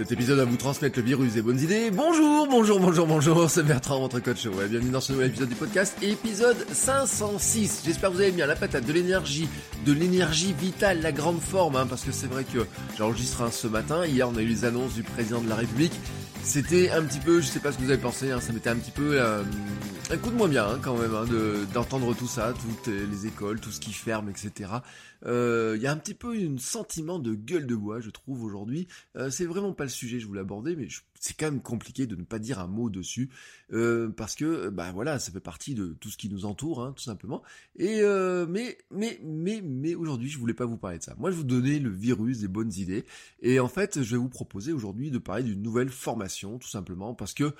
Cet épisode va vous transmettre le virus des bonnes idées. Bonjour, bonjour, bonjour, bonjour, c'est Bertrand, votre coach. Ouais, bienvenue dans ce nouvel épisode du podcast, épisode 506. J'espère que vous avez bien la patate, de l'énergie, de l'énergie vitale, la grande forme, hein, parce que c'est vrai que j'enregistre un ce matin. Hier, on a eu les annonces du président de la République. C'était un petit peu, je sais pas ce que vous avez pensé, hein, ça m'était un petit peu euh, un coup de moins bien hein, quand même hein, de d'entendre tout ça, toutes les écoles, tout ce qui ferme, etc. Euh, il y a un petit peu un sentiment de gueule de bois, je trouve aujourd'hui. Euh, c'est vraiment pas le sujet, je voulais aborder, mais c'est quand même compliqué de ne pas dire un mot dessus parce que bah voilà, ça fait partie de tout ce qui nous entoure, tout simplement. Et mais mais mais mais aujourd'hui, je voulais pas vous parler de ça. Moi, je vous donnais le virus des bonnes idées, et en fait, je vais vous proposer aujourd'hui de parler d'une nouvelle formation, tout simplement, parce que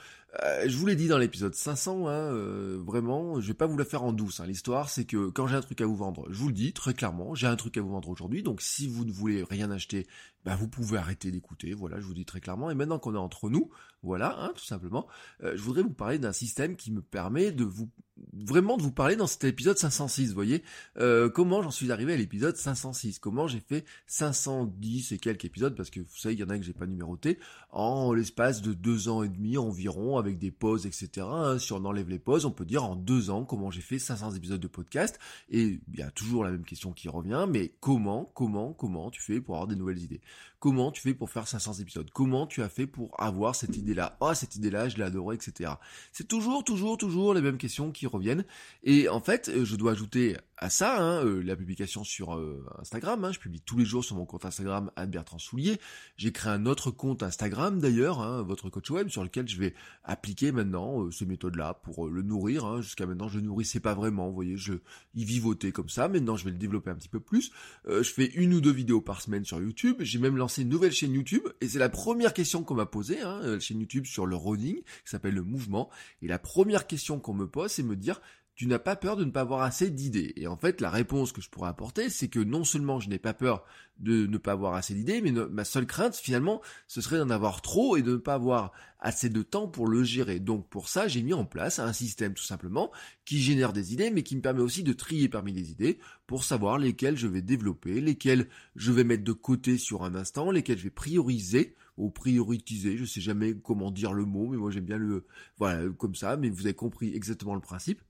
je vous l'ai dit dans l'épisode 500, hein, vraiment, je vais pas vous la faire en douce. Hein. L'histoire, c'est que quand j'ai un truc à vous vendre, je vous le dis très clairement, j'ai un truc à vous vendre aujourd'hui. Donc, si vous ne voulez rien acheter, bah, vous pouvez arrêter d'écouter. Voilà, je vous dis très clairement. Et maintenant qu'on est entre nous, voilà, hein, tout simplement, je voudrais vous parler d'un système qui me permet de vous vraiment de vous parler dans cet épisode 506, vous voyez, euh, comment j'en suis arrivé à l'épisode 506, comment j'ai fait 510 et quelques épisodes, parce que vous savez, il y en a que j'ai pas numéroté, en l'espace de deux ans et demi environ, avec des pauses, etc. Hein. si on enlève les pauses, on peut dire en deux ans comment j'ai fait 500 épisodes de podcast, et il y a toujours la même question qui revient, mais comment, comment, comment tu fais pour avoir des nouvelles idées? Comment tu fais pour faire 500 épisodes? Comment tu as fait pour avoir cette idée-là Oh, cette idée-là, je l'ai adorée, etc. C'est toujours, toujours, toujours les mêmes questions qui reviennent. Et en fait, je dois ajouter à ça, hein, euh, la publication sur euh, Instagram. Hein, je publie tous les jours sur mon compte Instagram Bertrand Soulier. J'ai créé un autre compte Instagram d'ailleurs, hein, votre coach web, sur lequel je vais appliquer maintenant euh, ces méthodes-là pour le nourrir. Hein. Jusqu'à maintenant, je ne nourrissais pas vraiment. Vous voyez, je y vivotais comme ça. Maintenant, je vais le développer un petit peu plus. je fais une ou deux vidéos par semaine sur YouTube. J'ai même lancé une nouvelle chaîne YouTube et c'est la première question qu'on m'a posée, hein, la chaîne YouTube sur le running qui s'appelle le mouvement. Et la première question qu'on me pose, c'est me dire tu n'as pas peur de ne pas avoir assez d'idées? Et en fait, la réponse que je pourrais apporter, c'est que non seulement je n'ai pas peur de ne pas avoir assez d'idées, mais ma seule crainte, finalement, ce serait d'en avoir trop et de ne pas avoir assez de temps pour le gérer. Donc pour ça, j'ai mis en place un système tout simplement qui génère des idées, mais qui me permet aussi de trier parmi les idées pour savoir lesquelles je vais développer, lesquelles je vais mettre de côté sur un instant, lesquelles je vais prioriser ou prioritiser, je sais jamais comment dire le mot, mais moi j'aime bien le, voilà, comme ça, mais vous avez compris exactement le principe.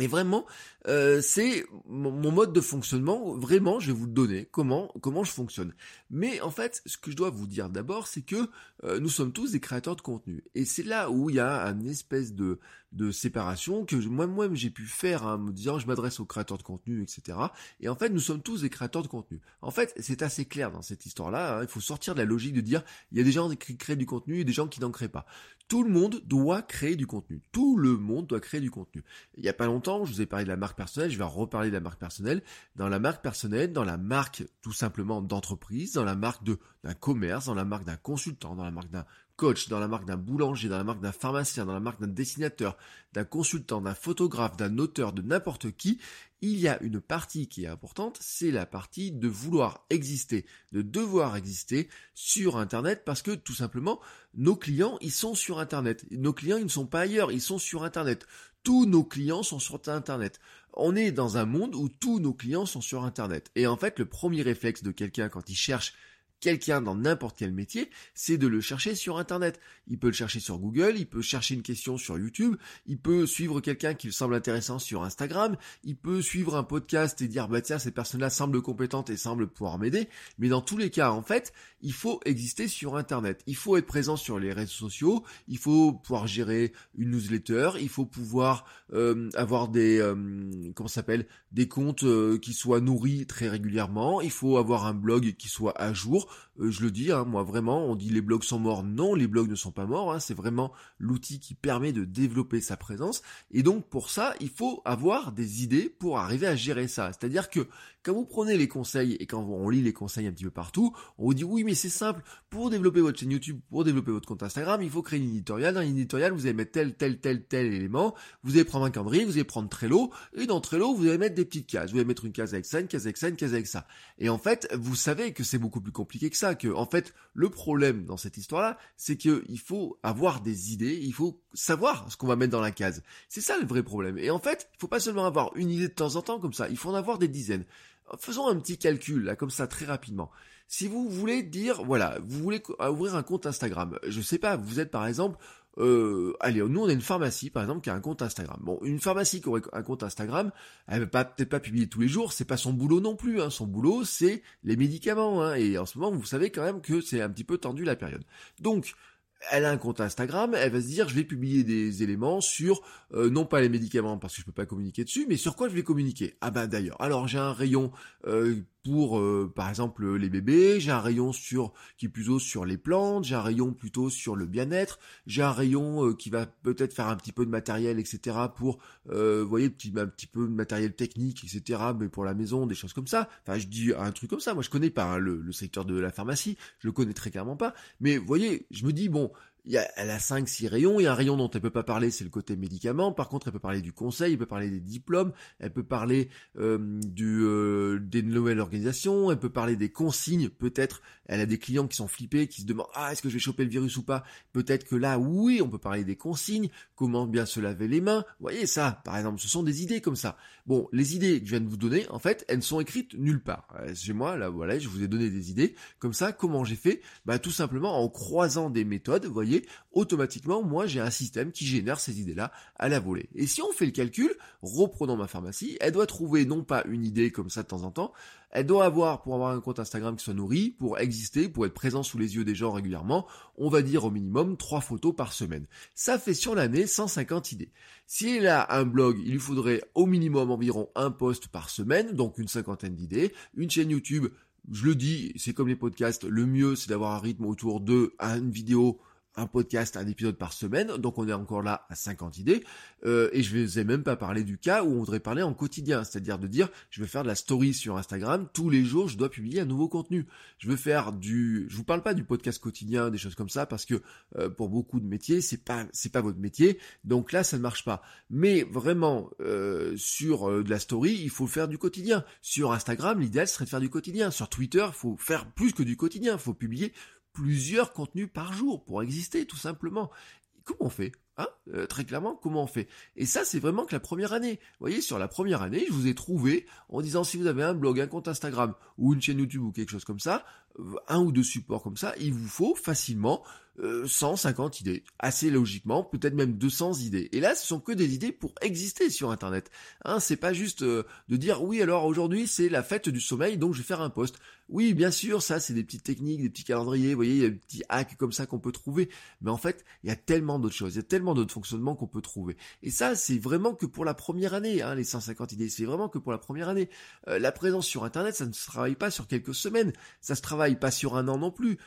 Et vraiment, euh, c'est mon mode de fonctionnement. Vraiment, je vais vous donner. Comment comment je fonctionne. Mais en fait, ce que je dois vous dire d'abord, c'est que euh, nous sommes tous des créateurs de contenu. Et c'est là où il y a un espèce de de séparation que moi-même j'ai pu faire en me disant je m'adresse aux créateurs de contenu, etc. Et en fait, nous sommes tous des créateurs de contenu. En fait, c'est assez clair dans cette histoire-là. Hein. Il faut sortir de la logique de dire il y a des gens qui créent du contenu et des gens qui n'en créent pas. Tout le monde doit créer du contenu. Tout le monde doit créer du contenu. Il n'y a pas longtemps, je vous ai parlé de la marque personnelle, je vais reparler de la marque personnelle. Dans la marque personnelle, dans la marque tout simplement d'entreprise, dans la marque d'un commerce, dans la marque d'un consultant, dans la marque d'un coach, dans la marque d'un boulanger, dans la marque d'un pharmacien, dans la marque d'un dessinateur, d'un consultant, d'un photographe, d'un auteur, de n'importe qui, il y a une partie qui est importante, c'est la partie de vouloir exister, de devoir exister sur Internet parce que tout simplement, nos clients, ils sont sur Internet. Nos clients, ils ne sont pas ailleurs, ils sont sur Internet. Tous nos clients sont sur Internet. On est dans un monde où tous nos clients sont sur Internet. Et en fait, le premier réflexe de quelqu'un quand il cherche quelqu'un dans n'importe quel métier, c'est de le chercher sur Internet. Il peut le chercher sur Google, il peut chercher une question sur YouTube, il peut suivre quelqu'un qui lui semble intéressant sur Instagram, il peut suivre un podcast et dire bah tiens cette personne-là semble compétente et semble pouvoir m'aider. Mais dans tous les cas, en fait, il faut exister sur Internet. Il faut être présent sur les réseaux sociaux, il faut pouvoir gérer une newsletter, il faut pouvoir euh, avoir des euh, comment s'appelle des comptes euh, qui soient nourris très régulièrement, il faut avoir un blog qui soit à jour toujours, euh, je le dis, hein, moi vraiment, on dit les blogs sont morts. Non, les blogs ne sont pas morts. Hein, c'est vraiment l'outil qui permet de développer sa présence. Et donc pour ça, il faut avoir des idées pour arriver à gérer ça. C'est-à-dire que quand vous prenez les conseils et quand on lit les conseils un petit peu partout, on vous dit oui mais c'est simple, pour développer votre chaîne YouTube, pour développer votre compte Instagram, il faut créer une éditorial. Dans l'éditorial, vous allez mettre tel, tel, tel, tel élément, vous allez prendre un calendrier, vous allez prendre Trello, et dans Trello, vous allez mettre des petites cases. Vous allez mettre une case avec ça, une case avec ça, une case avec ça. Et en fait, vous savez que c'est beaucoup plus compliqué que ça, que en fait, le problème dans cette histoire-là, c'est qu'il faut avoir des idées, il faut savoir ce qu'on va mettre dans la case. C'est ça le vrai problème. Et en fait, il faut pas seulement avoir une idée de temps en temps comme ça, il faut en avoir des dizaines. Faisons un petit calcul, là, comme ça, très rapidement. Si vous voulez dire, voilà, vous voulez ouvrir un compte Instagram, je sais pas, vous êtes par exemple, euh, allez, nous on a une pharmacie par exemple qui a un compte Instagram. Bon, une pharmacie qui aurait un compte Instagram, elle va pas peut-être pas publier tous les jours, c'est pas son boulot non plus. Hein. Son boulot c'est les médicaments. Hein. Et en ce moment, vous savez quand même que c'est un petit peu tendu la période. Donc elle a un compte Instagram, elle va se dire je vais publier des éléments sur euh, non pas les médicaments parce que je peux pas communiquer dessus, mais sur quoi je vais communiquer. Ah ben d'ailleurs, alors j'ai un rayon euh, pour euh, par exemple les bébés, j'ai un rayon sur qui est plutôt sur les plantes, j'ai un rayon plutôt sur le bien-être, j'ai un rayon qui va peut-être faire un petit peu de matériel, etc. pour vous voyez petit, un petit peu de matériel technique, etc. Mais pour la maison, des choses comme ça. Enfin je dis un truc comme ça. Moi je connais pas hein, le, le secteur de la pharmacie, je le connais très clairement pas. Mais vous voyez, je me dis bon elle a 5-6 rayons. Il y a un rayon dont elle peut pas parler, c'est le côté médicament. Par contre, elle peut parler du conseil, elle peut parler des diplômes, elle peut parler euh, euh, des nouvelles organisations, elle peut parler des consignes. Peut-être, elle a des clients qui sont flippés, qui se demandent ah est-ce que je vais choper le virus ou pas? Peut-être que là, oui, on peut parler des consignes, comment bien se laver les mains. Vous voyez ça, par exemple, ce sont des idées comme ça. Bon, les idées que je viens de vous donner, en fait, elles ne sont écrites nulle part. Euh, chez moi, là, voilà, je vous ai donné des idées comme ça. Comment j'ai fait? Bah, tout simplement en croisant des méthodes. Vous voyez automatiquement, moi, j'ai un système qui génère ces idées-là à la volée. Et si on fait le calcul, reprenons ma pharmacie, elle doit trouver non pas une idée comme ça de temps en temps, elle doit avoir, pour avoir un compte Instagram qui soit nourri, pour exister, pour être présent sous les yeux des gens régulièrement, on va dire au minimum 3 photos par semaine. Ça fait sur l'année 150 idées. Si elle a un blog, il lui faudrait au minimum environ un post par semaine, donc une cinquantaine d'idées. Une chaîne YouTube, je le dis, c'est comme les podcasts, le mieux c'est d'avoir un rythme autour de une vidéo un podcast, un épisode par semaine, donc on est encore là à 50 idées, euh, et je ne même pas parler du cas où on voudrait parler en quotidien, c'est-à-dire de dire je vais faire de la story sur Instagram, tous les jours je dois publier un nouveau contenu. Je veux faire du, je vous parle pas du podcast quotidien, des choses comme ça, parce que euh, pour beaucoup de métiers c'est pas c'est pas votre métier, donc là ça ne marche pas. Mais vraiment euh, sur de la story, il faut faire du quotidien. Sur Instagram, l'idéal serait de faire du quotidien. Sur Twitter, il faut faire plus que du quotidien, il faut publier plusieurs contenus par jour pour exister tout simplement. Comment on fait Hein euh, très clairement, comment on fait? Et ça, c'est vraiment que la première année. Vous voyez, sur la première année, je vous ai trouvé en disant si vous avez un blog, un compte Instagram ou une chaîne YouTube ou quelque chose comme ça, euh, un ou deux supports comme ça, il vous faut facilement 150 euh, idées. Assez logiquement, peut-être même 200 idées. Et là, ce sont que des idées pour exister sur Internet. Hein, c'est pas juste de dire oui, alors aujourd'hui c'est la fête du sommeil, donc je vais faire un post. Oui, bien sûr, ça c'est des petites techniques, des petits calendriers, vous voyez, il y a des petits hacks comme ça qu'on peut trouver. Mais en fait, il y a tellement d'autres choses, il y a tellement d'autres fonctionnements qu'on peut trouver. Et ça, c'est vraiment que pour la première année, hein, les 150 idées, c'est vraiment que pour la première année. Euh, la présence sur Internet, ça ne se travaille pas sur quelques semaines, ça se travaille pas sur un an non plus.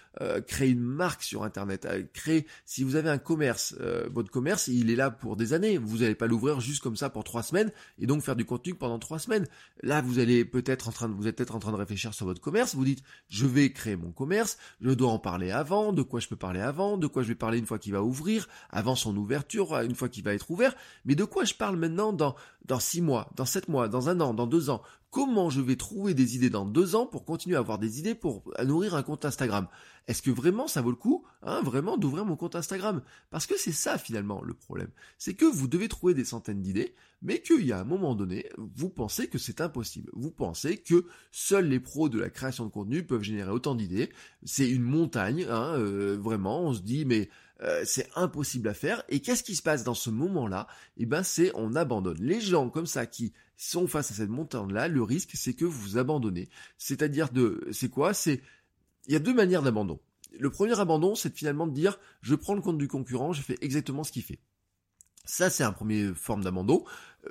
créer une marque sur Internet à créer. Si vous avez un commerce, euh, votre commerce, il est là pour des années. Vous n'allez pas l'ouvrir juste comme ça pour trois semaines et donc faire du contenu pendant trois semaines. Là, vous allez peut-être en train de, vous êtes peut-être en train de réfléchir sur votre commerce. Vous dites, je vais créer mon commerce. Je dois en parler avant. De quoi je peux parler avant? De quoi je vais parler une fois qu'il va ouvrir, avant son ouverture, une fois qu'il va être ouvert. Mais de quoi je parle maintenant dans dans six mois, dans sept mois, dans un an, dans deux ans Comment je vais trouver des idées dans deux ans pour continuer à avoir des idées pour nourrir un compte Instagram Est-ce que vraiment ça vaut le coup, hein, vraiment d'ouvrir mon compte Instagram? Parce que c'est ça finalement le problème. C'est que vous devez trouver des centaines d'idées, mais qu'il y a un moment donné, vous pensez que c'est impossible. Vous pensez que seuls les pros de la création de contenu peuvent générer autant d'idées. C'est une montagne, hein, euh, vraiment. On se dit mais euh, c'est impossible à faire. Et qu'est-ce qui se passe dans ce moment-là? Eh ben, c'est on abandonne. Les gens comme ça qui sont face à cette montagne-là, le risque, c'est que vous abandonnez. C'est-à-dire de, c'est quoi? C'est, il y a deux manières d'abandon. Le premier abandon, c'est finalement de dire, je prends le compte du concurrent, je fais exactement ce qu'il fait. Ça, c'est un premier forme d'abandon.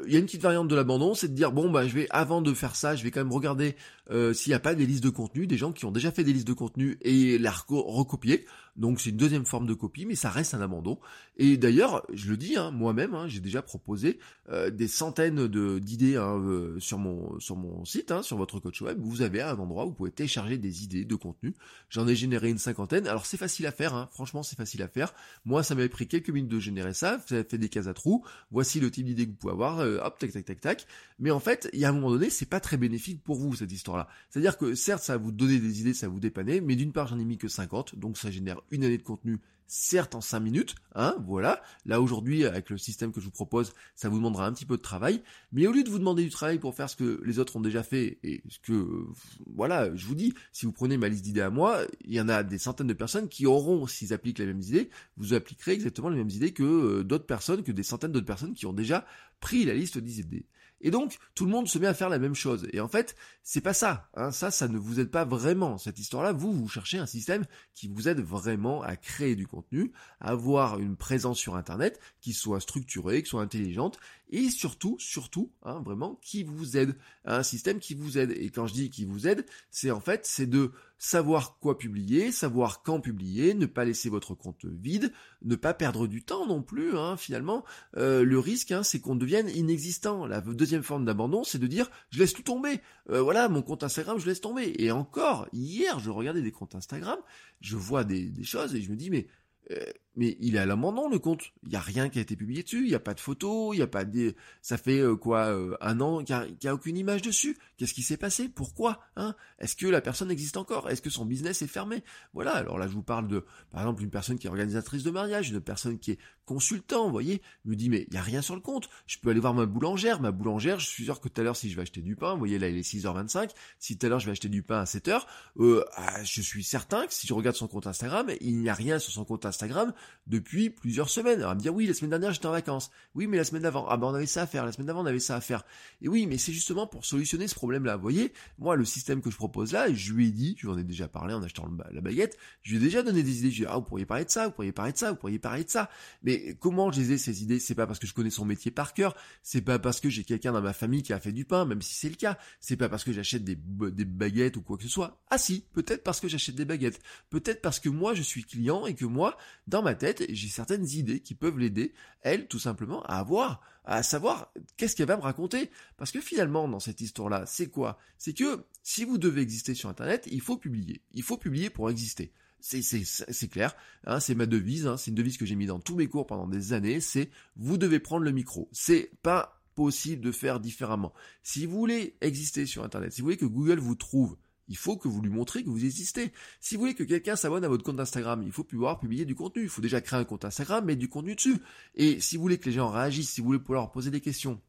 il y a une petite variante de l'abandon, c'est de dire bon bah je vais avant de faire ça, je vais quand même regarder euh, s'il n'y a pas des listes de contenu, des gens qui ont déjà fait des listes de contenu et la recopier. Donc c'est une deuxième forme de copie, mais ça reste un abandon. Et d'ailleurs, je le dis, hein, moi-même, hein, j'ai déjà proposé euh, des centaines de d'idées hein, euh, sur mon sur mon site, hein, sur votre coach web. Vous avez un endroit où vous pouvez télécharger des idées de contenu. J'en ai généré une cinquantaine. Alors c'est facile à faire, hein, franchement c'est facile à faire. Moi ça m'avait pris quelques minutes de générer ça. Ça fait des cases à trous. Voici le type d'idée que vous pouvez avoir. Euh, hop, tac tac tac tac. Mais en fait, il y a un moment donné, c'est pas très bénéfique pour vous cette histoire-là. C'est-à-dire que certes ça va vous donner des idées, ça va vous dépanner, mais d'une part j'en ai mis que 50, donc ça génère une année de contenu certes en 5 minutes, hein, voilà. Là aujourd'hui, avec le système que je vous propose, ça vous demandera un petit peu de travail, mais au lieu de vous demander du travail pour faire ce que les autres ont déjà fait, et ce que, voilà, je vous dis, si vous prenez ma liste d'idées à moi, il y en a des centaines de personnes qui auront, s'ils appliquent les mêmes idées, vous appliquerez exactement les mêmes idées que euh, d'autres personnes, que des centaines d'autres personnes qui ont déjà pris la liste d'idées. Et donc, tout le monde se met à faire la même chose. Et en fait, c'est pas ça. Hein. Ça, ça ne vous aide pas vraiment. Cette histoire-là, vous, vous cherchez un système qui vous aide vraiment à créer du contenu, à avoir une présence sur Internet qui soit structurée, qui soit intelligente, et surtout, surtout, hein, vraiment, qui vous aide. Un système qui vous aide. Et quand je dis qui vous aide, c'est en fait, c'est de savoir quoi publier, savoir quand publier, ne pas laisser votre compte vide, ne pas perdre du temps non plus. Hein, finalement, euh, le risque, hein, c'est qu'on devienne inexistant. La deuxième forme d'abandon, c'est de dire je laisse tout tomber. Euh, voilà, mon compte Instagram, je laisse tomber. Et encore, hier, je regardais des comptes Instagram, je vois des, des choses et je me dis mais euh, mais il est à l'abandon le compte. Il n'y a rien qui a été publié dessus, il n'y a pas de photos, il n'y a pas de... Ça fait euh, quoi euh, un an qu'il n'y a, aucune image dessus. Qu'est-ce qui s'est passé? Pourquoi hein? Est-ce que la personne existe encore? Est-ce que son business est fermé? Voilà, alors là je vous parle de, par exemple, une personne qui est organisatrice de mariage, une personne qui est consultant, vous voyez, me dit mais il n'y a rien sur le compte. Je peux aller voir ma boulangère, ma boulangère, je suis sûr que tout à l'heure si je vais acheter du pain, vous voyez là il est 6h25, si tout à l'heure je vais acheter du pain à 7h, euh, ah, je suis certain que si je regarde son compte Instagram, il n'y a rien sur son compte Instagram depuis plusieurs semaines. Alors, elle me dire, oui, la semaine dernière, j'étais en vacances. Oui, mais la semaine d'avant, ah ben, on avait ça à faire. La semaine d'avant, on avait ça à faire. Et oui, mais c'est justement pour solutionner ce problème-là. Vous voyez, moi, le système que je propose là, je lui ai dit, je lui en ai déjà parlé en achetant la baguette, je lui ai déjà donné des idées. Je lui ai dit, ah, vous pourriez parler de ça, vous pourriez parler de ça, vous pourriez parler de ça. Mais comment je les ai, ces idées? C'est pas parce que je connais son métier par cœur. C'est pas parce que j'ai quelqu'un dans ma famille qui a fait du pain, même si c'est le cas. C'est pas parce que j'achète des, des baguettes ou quoi que ce soit. Ah si, peut-être parce que j'achète des baguettes. Peut-être parce que moi, je suis client et que moi, dans ma tête, j'ai certaines idées qui peuvent l'aider, elle, tout simplement, à avoir, à savoir qu'est-ce qu'elle va me raconter. Parce que finalement, dans cette histoire-là, c'est quoi? C'est que si vous devez exister sur Internet, il faut publier. Il faut publier pour exister. C'est clair, hein, c'est ma devise, hein, c'est une devise que j'ai mis dans tous mes cours pendant des années, c'est vous devez prendre le micro. C'est pas possible de faire différemment. Si vous voulez exister sur Internet, si vous voulez que Google vous trouve, il faut que vous lui montrez que vous existez. Si vous voulez que quelqu'un s'abonne à votre compte Instagram, il faut pouvoir publier du contenu. Il faut déjà créer un compte Instagram, mettre du contenu dessus. Et si vous voulez que les gens réagissent, si vous voulez pouvoir poser des questions,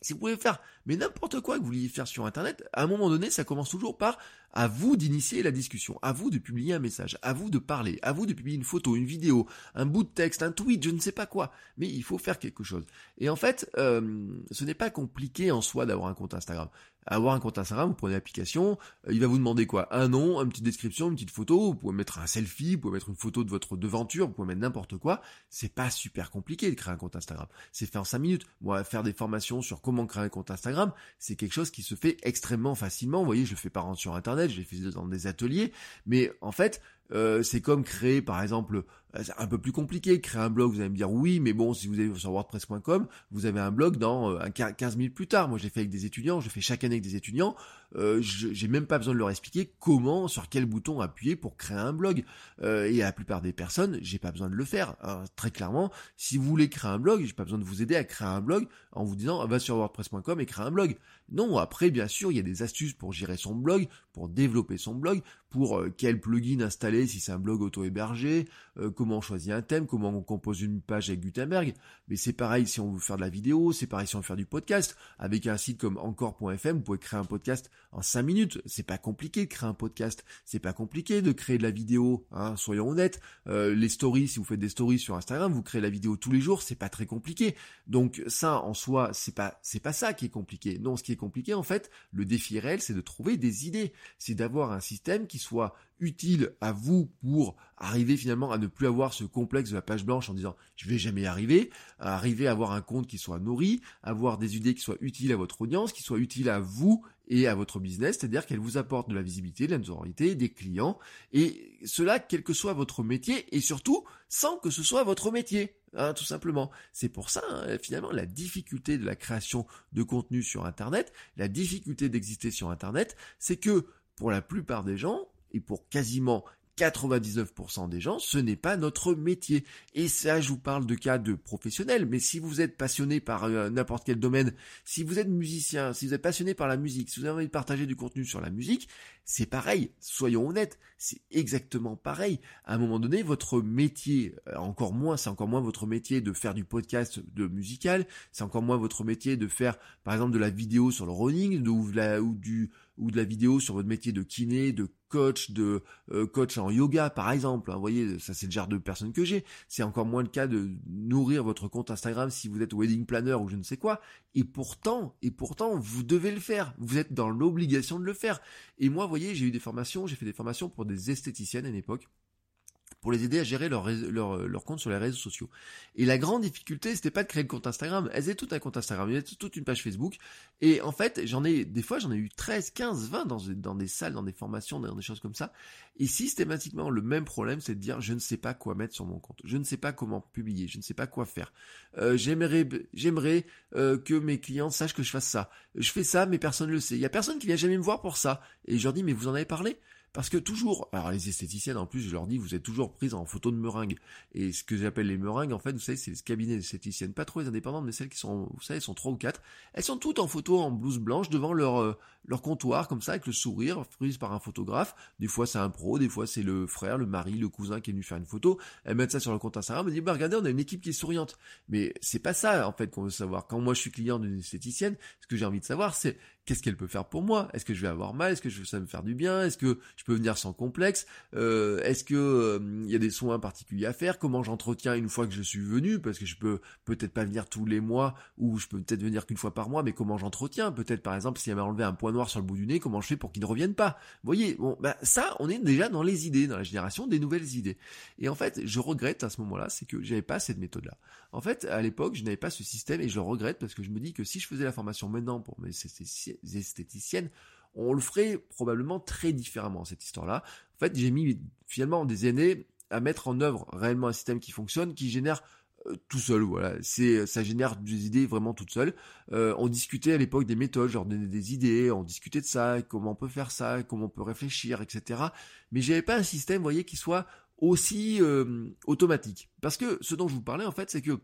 si vous pouvez faire, mais n'importe quoi que vous vouliez faire sur Internet, à un moment donné, ça commence toujours par à vous d'initier la discussion, à vous de publier un message, à vous de parler, à vous de publier une photo, une vidéo, un bout de texte, un tweet, je ne sais pas quoi. Mais il faut faire quelque chose. Et en fait, euh, ce n'est pas compliqué en soi d'avoir un compte Instagram avoir un compte Instagram, vous prenez l'application, euh, il va vous demander quoi? Un nom, une petite description, une petite photo, vous pouvez mettre un selfie, vous pouvez mettre une photo de votre devanture, vous pouvez mettre n'importe quoi. C'est pas super compliqué de créer un compte Instagram. C'est fait en 5 minutes. Moi, faire des formations sur comment créer un compte Instagram, c'est quelque chose qui se fait extrêmement facilement. Vous voyez, je le fais par sur internet, je l'ai fait dans des ateliers, mais en fait, euh, c'est comme créer par exemple euh, un peu plus compliqué. Créer un blog vous allez me dire oui mais bon si vous allez sur wordpress.com vous avez un blog dans 15 euh, minutes plus tard. Moi j'ai fait avec des étudiants je fais chaque année avec des étudiants. Euh, j'ai même pas besoin de leur expliquer comment sur quel bouton appuyer pour créer un blog. Et à la plupart des personnes j'ai pas besoin de le faire. Très clairement si vous voulez créer un blog j'ai pas besoin de vous aider à créer un blog en vous disant va sur wordpress.com et créer un blog. Non après bien sûr il y a des astuces pour gérer son blog pour développer son blog pour quel plugin installer si c'est un blog auto-hébergé, comment choisir un thème, comment on compose une page avec Gutenberg. Mais c'est pareil si on veut faire de la vidéo, c'est pareil si on veut faire du podcast. Avec un site comme encore.fm, vous pouvez créer un podcast en 5 minutes. C'est pas compliqué de créer un podcast. C'est pas compliqué de créer de la vidéo, hein, soyons honnêtes. Euh, les stories, si vous faites des stories sur Instagram, vous créez la vidéo tous les jours, c'est pas très compliqué. Donc ça, en soi, c'est pas, c'est pas ça qui est compliqué. Non, ce qui est compliqué, en fait, le défi réel, c'est de trouver des idées. C'est d'avoir un système qui soit utile à vous pour arriver finalement à ne plus avoir ce complexe de la page blanche en disant je vais jamais y arriver, à arriver à avoir un compte qui soit nourri, avoir des idées qui soient utiles à votre audience, qui soient utiles à vous et à votre business, c'est-à-dire qu'elles vous apportent de la visibilité, de la notoriété, des clients, et cela quel que soit votre métier, et surtout sans que ce soit votre métier, hein, tout simplement. C'est pour ça, hein, finalement, la difficulté de la création de contenu sur Internet, la difficulté d'exister sur Internet, c'est que pour la plupart des gens, et pour quasiment 99% des gens, ce n'est pas notre métier. Et ça, je vous parle de cas de professionnels, mais si vous êtes passionné par euh, n'importe quel domaine, si vous êtes musicien, si vous êtes passionné par la musique, si vous avez envie de partager du contenu sur la musique, c'est pareil, soyons honnêtes, c'est exactement pareil. À un moment donné, votre métier, euh, encore moins, c'est encore moins votre métier de faire du podcast de musical, c'est encore moins votre métier de faire, par exemple, de la vidéo sur le running, ou, ou du ou de la vidéo sur votre métier de kiné, de coach, de euh, coach en yoga par exemple. Hein, vous voyez, ça c'est le genre de personnes que j'ai. C'est encore moins le cas de nourrir votre compte Instagram si vous êtes wedding planner ou je ne sais quoi. Et pourtant, et pourtant, vous devez le faire. Vous êtes dans l'obligation de le faire. Et moi, vous voyez, j'ai eu des formations, j'ai fait des formations pour des esthéticiennes à l'époque pour les aider à gérer leur, leur, leur, compte sur les réseaux sociaux. Et la grande difficulté, c'était pas de créer le compte Instagram. Elles avaient tout un compte Instagram, elles avaient toute une page Facebook. Et en fait, j'en ai, des fois, j'en ai eu 13, 15, 20 dans, dans des salles, dans des formations, dans des choses comme ça. Et systématiquement, le même problème, c'est de dire, je ne sais pas quoi mettre sur mon compte. Je ne sais pas comment publier. Je ne sais pas quoi faire. Euh, j'aimerais, j'aimerais euh, que mes clients sachent que je fasse ça. Je fais ça, mais personne ne le sait. Il y a personne qui vient jamais me voir pour ça. Et je leur dis, mais vous en avez parlé? Parce que toujours, alors les esthéticiennes en plus, je leur dis, vous êtes toujours prises en photo de meringue. Et ce que j'appelle les meringues, en fait, vous savez, c'est les cabinets d'esthéticiennes, pas trop les indépendantes, mais celles qui sont, vous savez, elles sont trois ou quatre. Elles sont toutes en photo en blouse blanche devant leur euh, leur comptoir comme ça avec le sourire, prise par un photographe. Des fois c'est un pro, des fois c'est le frère, le mari, le cousin qui est venu faire une photo. Elles mettent ça sur le compte Instagram, elles disent bah regardez, on a une équipe qui est souriante. Mais c'est pas ça en fait qu'on veut savoir. Quand moi je suis client d'une esthéticienne, ce que j'ai envie de savoir, c'est qu'est-ce qu'elle peut faire pour moi? Est-ce que je vais avoir mal? Est-ce que ça me faire du bien? Est-ce que je peux venir sans complexe? Euh, Est-ce que euh, il y a des soins particuliers à faire? Comment j'entretiens une fois que je suis venu? Parce que je peux peut-être pas venir tous les mois ou je peux peut-être venir qu'une fois par mois, mais comment j'entretiens? Peut-être par exemple si elle m'a enlevé un point sur le bout du nez, comment je fais pour qu'il ne revienne pas? Voyez, bon, bah ça, on est déjà dans les idées, dans la génération des nouvelles idées. Et en fait, je regrette à ce moment-là, c'est que j'avais pas cette méthode-là. En fait, à l'époque, je n'avais pas ce système et je le regrette parce que je me dis que si je faisais la formation maintenant pour mes esthéticiennes, on le ferait probablement très différemment, cette histoire-là. En fait, j'ai mis finalement des années à mettre en œuvre réellement un système qui fonctionne, qui génère tout seul, voilà. C'est, ça génère des idées vraiment toutes seules. Euh, on discutait à l'époque des méthodes, genre donnais des idées, on discutait de ça, comment on peut faire ça, comment on peut réfléchir, etc. Mais j'avais pas un système, vous voyez, qui soit aussi euh, automatique. Parce que ce dont je vous parlais, en fait, c'est que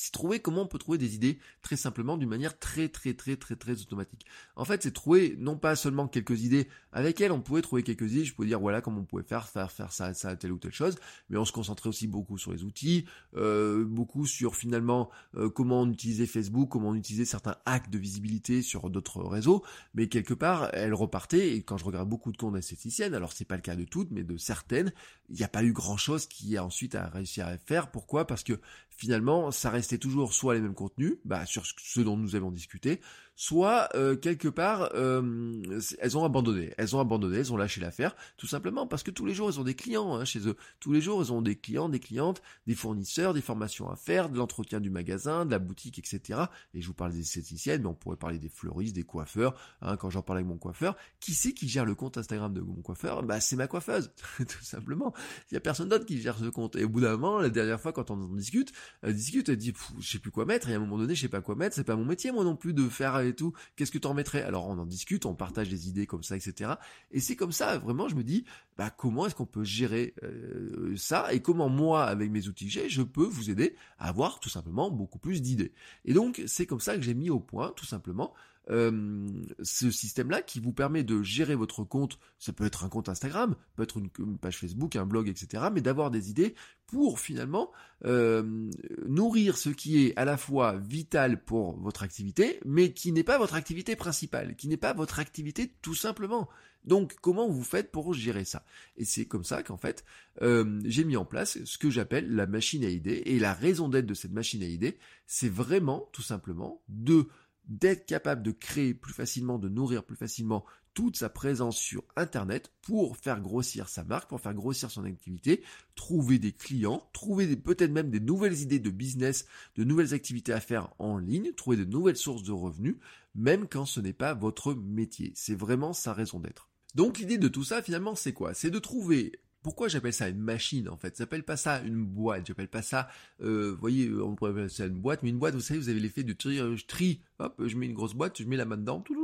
c'est trouver comment on peut trouver des idées très simplement d'une manière très très très très très automatique. En fait, c'est trouver non pas seulement quelques idées avec elles, on pouvait trouver quelques idées, je pouvais dire voilà comment on pouvait faire faire faire ça ça telle ou telle chose, mais on se concentrait aussi beaucoup sur les outils, euh, beaucoup sur finalement euh, comment on utilisait Facebook, comment on utilisait certains hacks de visibilité sur d'autres réseaux, mais quelque part elle repartait et quand je regarde beaucoup de comptes esthéticiennes, alors c'est pas le cas de toutes, mais de certaines, il n'y a pas eu grand chose qui a ensuite à réussir à faire. Pourquoi? Parce que finalement, ça restait toujours soit les mêmes contenus, bah, sur ce dont nous avons discuté, soit euh, quelque part euh, elles ont abandonné, elles ont abandonné, elles ont lâché l'affaire, tout simplement parce que tous les jours elles ont des clients hein, chez eux, tous les jours elles ont des clients, des clientes, des fournisseurs, des formations à faire, de l'entretien du magasin, de la boutique, etc. Et je vous parle des esthéticiennes, mais on pourrait parler des fleuristes, des coiffeurs. Hein, quand j'en parle avec mon coiffeur, qui c'est qui gère le compte Instagram de mon coiffeur? Bah c'est ma coiffeuse, tout simplement. Il y a personne d'autre qui gère ce compte. Et au bout d'un moment, la dernière fois quand on en discute, elle discute, elle dit je sais plus quoi mettre. Et à un moment donné, je sais pas quoi mettre. C'est pas mon métier moi non plus de faire et tout, qu'est-ce que tu en mettrais Alors on en discute, on partage des idées comme ça, etc. Et c'est comme ça, vraiment, je me dis, bah comment est-ce qu'on peut gérer euh, ça? Et comment moi, avec mes outils que je peux vous aider à avoir tout simplement beaucoup plus d'idées? Et donc c'est comme ça que j'ai mis au point, tout simplement, ce système-là qui vous permet de gérer votre compte, ça peut être un compte Instagram, peut être une, page Facebook, un blog, etc., mais d'avoir des idées pour finalement nourrir ce qui est à la fois vital pour votre activité, mais qui n'est pas votre activité principale, qui n'est pas votre activité tout simplement. Donc comment vous faites pour gérer ça? Et c'est comme ça qu'en fait j'ai mis en place ce que j'appelle la machine à idées. Et la raison d'être de cette machine à idées, c'est vraiment tout simplement de d'être capable de créer plus facilement, de nourrir plus facilement toute sa présence sur Internet pour faire grossir sa marque, pour faire grossir son activité, trouver des clients, trouver peut-être même des nouvelles idées de business, de nouvelles activités à faire en ligne, trouver de nouvelles sources de revenus, même quand ce n'est pas votre métier. C'est vraiment sa raison d'être. Donc l'idée de tout ça finalement c'est quoi? C'est de trouver pourquoi j'appelle ça une machine en fait? J'appelle pas ça une boîte, j'appelle pas ça, euh, vous voyez, on pourrait appeler ça une boîte, mais une boîte, vous savez, vous avez l'effet de tri, euh, je trie, hop, je mets une grosse boîte, je mets la main dedans, tout,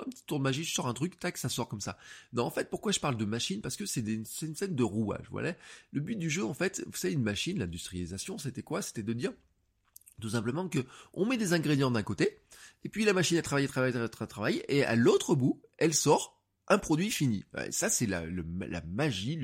un petit tour de magie, je sors un truc, tac, ça sort comme ça. Non, en fait, pourquoi je parle de machine? Parce que c'est une scène de rouage, voilà. Le but du jeu, en fait, vous savez, une machine, l'industrialisation, c'était quoi? C'était de dire tout simplement que on met des ingrédients d'un côté, et puis la machine a travaillé, travaillé, travaillé, travaillé, et à l'autre bout, elle sort un produit fini. Ça, c'est la, la magie,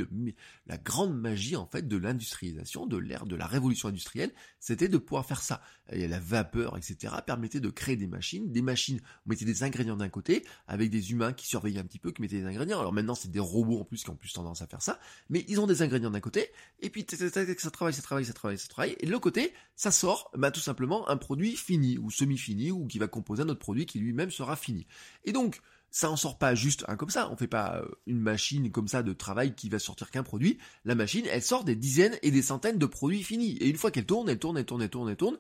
la grande magie en fait de l'industrialisation, de l'ère de la révolution industrielle, c'était de pouvoir faire ça. La vapeur, etc., permettait de créer des machines. Des machines, on mettait des ingrédients d'un côté, avec des humains qui surveillaient un petit peu, qui mettaient des ingrédients. Alors maintenant, c'est des robots en plus qui ont plus tendance à faire ça, mais ils ont des ingrédients d'un côté, et puis ça travaille, ça travaille, ça travaille, ça travaille, et de l'autre côté, ça sort, bah, tout simplement un produit fini ou semi-fini ou qui va composer un autre produit qui lui-même sera fini. Et donc ça en sort pas juste un comme ça. On fait pas euh, une machine comme ça de travail qui va sortir qu'un produit. La machine, elle sort des dizaines et des centaines de produits finis. Et une fois qu'elle tourne, elle tourne, elle tourne, elle tourne, elle tourne.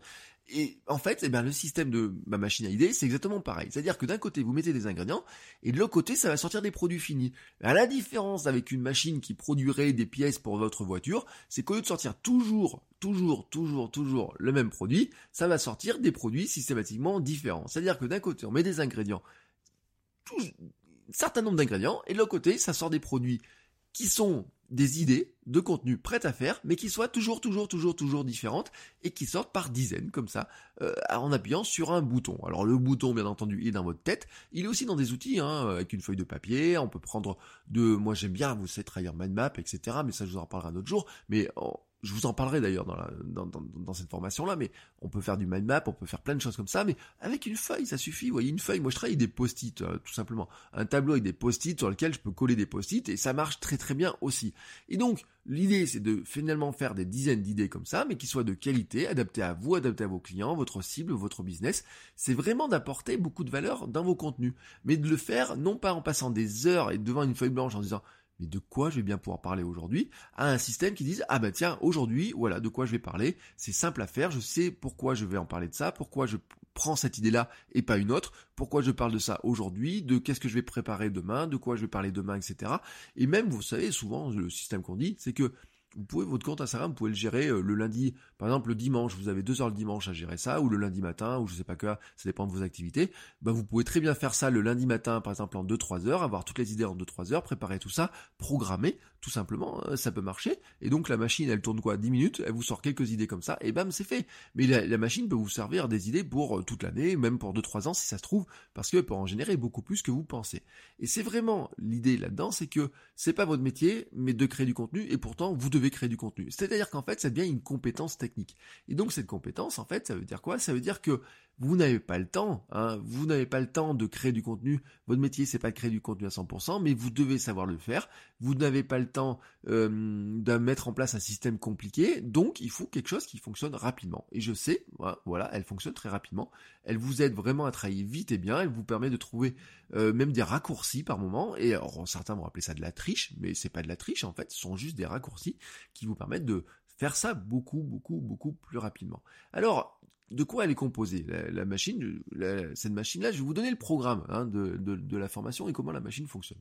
Et en fait, eh bien, le système de ma machine à idées, c'est exactement pareil. C'est-à-dire que d'un côté, vous mettez des ingrédients, et de l'autre côté, ça va sortir des produits finis. À la différence avec une machine qui produirait des pièces pour votre voiture, c'est qu'au lieu de sortir toujours, toujours, toujours, toujours le même produit, ça va sortir des produits systématiquement différents. C'est-à-dire que d'un côté, on met des ingrédients un certain nombre d'ingrédients, et de l'autre côté, ça sort des produits qui sont des idées de contenu prêtes à faire, mais qui soient toujours, toujours, toujours, toujours différentes, et qui sortent par dizaines, comme ça, euh, en appuyant sur un bouton. Alors le bouton, bien entendu, est dans votre tête, il est aussi dans des outils, hein, avec une feuille de papier, on peut prendre de... Moi j'aime bien, vous savez, trahir mind map, etc., mais ça je vous en reparlerai un autre jour, mais je vous en parlerai d'ailleurs dans, dans, cette formation-là, mais on peut faire du mind map, on peut faire plein de choses comme ça, mais avec une feuille, ça suffit. Vous voyez, une feuille, moi je travaille des post-it, euh, tout simplement. Un tableau avec des post-it sur lequel je peux coller des post-it, et ça marche très très bien aussi. Et donc, l'idée, c'est de finalement faire des dizaines d'idées comme ça, mais qui soient de qualité, adaptées à vous, adaptées à vos clients, votre cible, votre business. C'est vraiment d'apporter beaucoup de valeur dans vos contenus, mais de le faire non pas en passant des heures et devant une feuille blanche en disant mais de quoi je vais bien pouvoir parler aujourd'hui, à un système qui dise ah ben tiens aujourd'hui voilà de quoi je vais parler, c'est simple à faire, je sais pourquoi je vais en parler de ça, pourquoi je prends cette idée-là et pas une autre, pourquoi je parle de ça aujourd'hui, de qu'est-ce que je vais préparer demain, de quoi je vais parler demain, etc. Et même vous savez souvent le système qu'on dit c'est que vous pouvez votre compte Instagram, vous pouvez le gérer euh, le lundi, par exemple le dimanche, vous avez deux heures le dimanche à gérer ça, ou le lundi matin, ou je sais pas quoi, ça dépend de vos activités. Bah vous pouvez très bien faire ça le lundi matin, par exemple en 2-3 heures, avoir toutes les idées en 2-3 heures, préparer tout ça, programmer, tout simplement, euh, ça peut marcher. Et donc la machine, elle tourne quoi 10 minutes, elle vous sort quelques idées comme ça, et bam, c'est fait. Mais la, machine peut vous servir des idées pour euh, toute l'année, même pour 2-3 ans si ça se trouve, parce qu'elle peut en générer beaucoup plus que vous pensez. Et c'est vraiment l'idée là-dedans, c'est que c'est pas votre métier, mais de créer du contenu, et pourtant vous devez créer du contenu. C'est-à-dire qu'en fait, ça devient une compétence technique. Et donc cette compétence, en fait, ça veut dire quoi? Ça veut dire que vous n'avez pas le temps, hein, vous n'avez pas le temps de créer du contenu. Votre métier, c'est pas de créer du contenu à 100%, mais vous devez savoir le faire. Vous n'avez pas le temps euh, de mettre en place un système compliqué, donc il faut quelque chose qui fonctionne rapidement. Et je sais, voilà, elle fonctionne très rapidement. Elle vous aide vraiment à travailler vite et bien. Elle vous permet de trouver euh, même des raccourcis par moment. Et alors, certains vont appeler ça de la triche, mais c'est pas de la triche en fait. Ce sont juste des raccourcis qui vous permettent de faire ça beaucoup, beaucoup, beaucoup plus rapidement. Alors, de quoi elle est composée? La, machine, cette machine-là, je vais vous donner le programme hein, de, de, la formation et comment la machine fonctionne.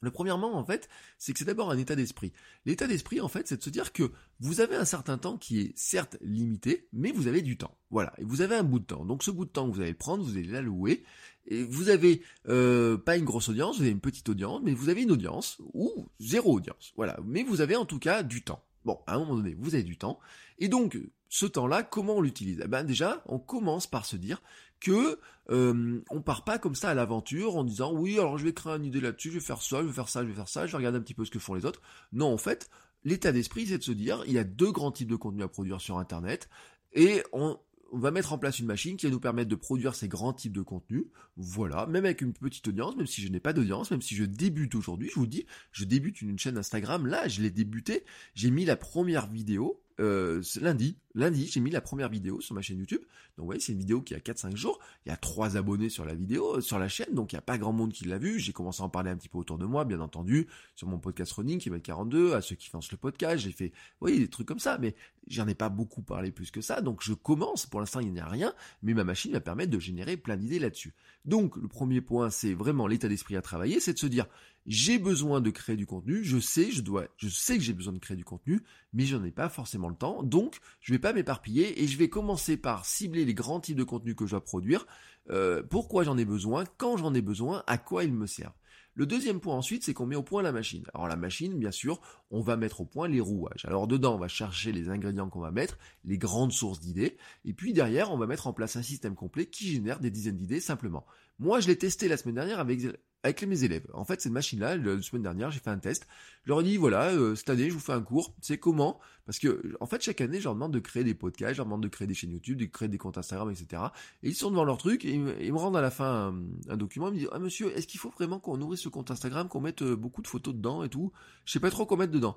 Le premièrement, en fait, c'est que c'est d'abord un état d'esprit. L'état d'esprit, en fait, c'est de se dire que vous avez un certain temps qui est certes limité, mais vous avez du temps. Voilà, et vous avez un bout de temps. Donc ce bout de temps, vous allez le prendre, vous allez l'allouer, et vous avez euh, pas une grosse audience, vous avez une petite audience, mais vous avez une audience ou zéro audience. Voilà, mais vous avez en tout cas du temps. Bon, à un moment donné, vous avez du temps, et donc ce temps-là, comment on l'utilise? Eh ben déjà, on commence par se dire que euh, on part pas comme ça à l'aventure en disant oui, alors je vais créer une idée là-dessus, je vais faire ça, je vais faire ça, je vais faire ça, je vais regarder un petit peu ce que font les autres. Non, en fait, l'état d'esprit, c'est de se dire il y a deux grands types de contenus à produire sur Internet et on, on va mettre en place une machine qui va nous permettre de produire ces grands types de contenus. Voilà, même avec une petite audience, même si je n'ai pas d'audience, même si je débute aujourd'hui, je vous dis, je débute une chaîne Instagram, là, je l'ai débuté, j'ai mis la première vidéo, euh, lundi, lundi, j'ai mis la première vidéo sur ma chaîne YouTube. Donc, vous voyez, c'est une vidéo qui a 4-5 jours. Il y a 3 abonnés sur la vidéo, euh, sur la chaîne, donc il n'y a pas grand monde qui l'a vu. J'ai commencé à en parler un petit peu autour de moi, bien entendu, sur mon podcast running qui va être 42, à ceux qui lancent le podcast. J'ai fait, oui, des trucs comme ça, mais j'en ai pas beaucoup parlé plus que ça. Donc, je commence. Pour l'instant, il n'y a rien, mais ma machine va permettre de générer plein d'idées là-dessus. Donc, le premier point, c'est vraiment l'état d'esprit à travailler, c'est de se dire, j'ai besoin de créer du contenu, je sais, je dois, je sais que j'ai besoin de créer du contenu, mais j'en ai pas forcément le temps, donc je vais pas m'éparpiller et je vais commencer par cibler les grands types de contenus que je dois produire, euh, pourquoi j'en ai besoin, quand j'en ai besoin, à quoi ils me servent. Le deuxième point ensuite, c'est qu'on met au point la machine. Alors la machine, bien sûr, on va mettre au point les rouages. Alors dedans, on va chercher les ingrédients qu'on va mettre, les grandes sources d'idées, et puis derrière, on va mettre en place un système complet qui génère des dizaines d'idées simplement. Moi, je l'ai testé la semaine dernière avec avec mes élèves. En fait, cette machine-là, la semaine dernière, j'ai fait un test. Je leur ai dit, voilà, euh, cette année, je vous fais un cours. C'est comment? Parce que, en fait, chaque année, je leur demande de créer des podcasts, je leur demande de créer des chaînes YouTube, de créer des comptes Instagram, etc. Et ils sont devant leur truc et ils me, rendent à la fin un, document. Ils me disent, ah monsieur, est-ce qu'il faut vraiment qu'on nourrisse ce compte Instagram, qu'on mette euh, beaucoup de photos dedans et tout? Je sais pas trop quoi mettre dedans.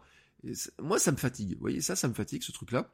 moi, ça me fatigue. Vous voyez, ça, ça me fatigue, ce truc-là.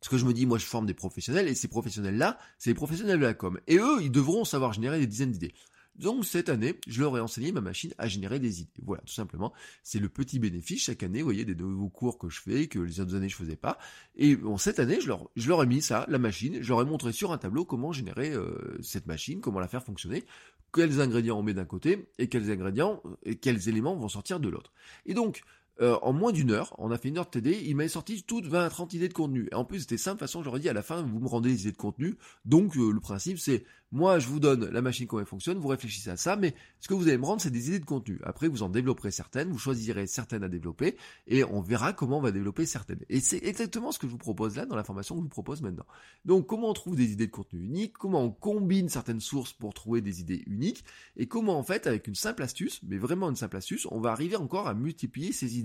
Parce que je me dis, moi, je forme des professionnels et ces professionnels-là, c'est les professionnels de la com. Et eux, ils devront savoir générer des dizaines d'idées. Donc cette année, je leur ai enseigné ma machine à générer des idées. Voilà, tout simplement. C'est le petit bénéfice. Chaque année, vous voyez, des nouveaux cours que je fais, que les autres années je faisais pas. Et bon, cette année, je leur, je ai mis ça, la machine. Je leur ai montré sur un tableau comment générer euh, cette machine, comment la faire fonctionner, quels ingrédients on met d'un côté et quels ingrédients et quels éléments vont sortir de l'autre. Et donc, euh, en moins d'une heure, on a fait une heure de TD, il m'avait sorti toutes 20 à 30 idées de contenu. Et en plus, c'était simple, de toute façon, j'aurais dit à la fin, vous me rendez les idées de contenu. Donc, euh, le principe, c'est, moi, je vous donne la machine, comment elle fonctionne, vous réfléchissez à ça, mais ce que vous allez me rendre, c'est des idées de contenu. Après, vous en développerez certaines, vous choisirez certaines à développer, et on verra comment on va développer certaines. Et c'est exactement ce que je vous propose là, dans la formation que je vous propose maintenant. Donc, comment on trouve des idées de contenu uniques, comment on combine certaines sources pour trouver des idées uniques, et comment, en fait, avec une simple astuce, mais vraiment une simple astuce, on va arriver encore à multiplier ces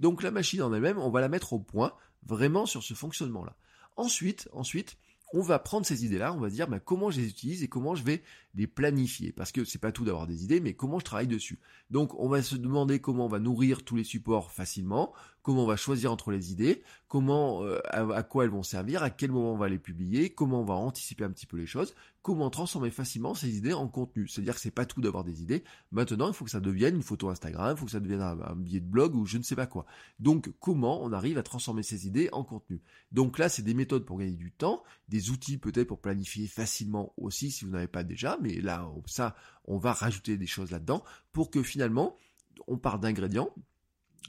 Donc, la machine en elle-même, on va la mettre au point, vraiment sur ce fonctionnement-là. Ensuite, ensuite, on va prendre ces idées-là, on va dire bah, comment je les utilise et comment je vais les planifier. Parce que c'est pas tout d'avoir des idées, mais comment je travaille dessus. Donc on va se demander comment on va nourrir tous les supports facilement, comment on va choisir entre les idées, comment, euh, à, quoi elles vont servir, à quel moment on va les publier, comment on va anticiper un petit peu les choses, comment transformer facilement ces idées en contenu. C'est-à-dire que c'est pas tout d'avoir des idées. Maintenant, il faut que ça devienne une photo Instagram, il faut que ça devienne un, billet de blog ou je ne sais pas quoi. Donc, comment on arrive à transformer ces idées en contenu? Donc là, c'est des méthodes pour gagner du temps, des outils peut-être pour planifier facilement aussi si vous n'avez pas déjà, mais là, ça, on va rajouter des choses là-dedans pour que finalement, on part d'ingrédients,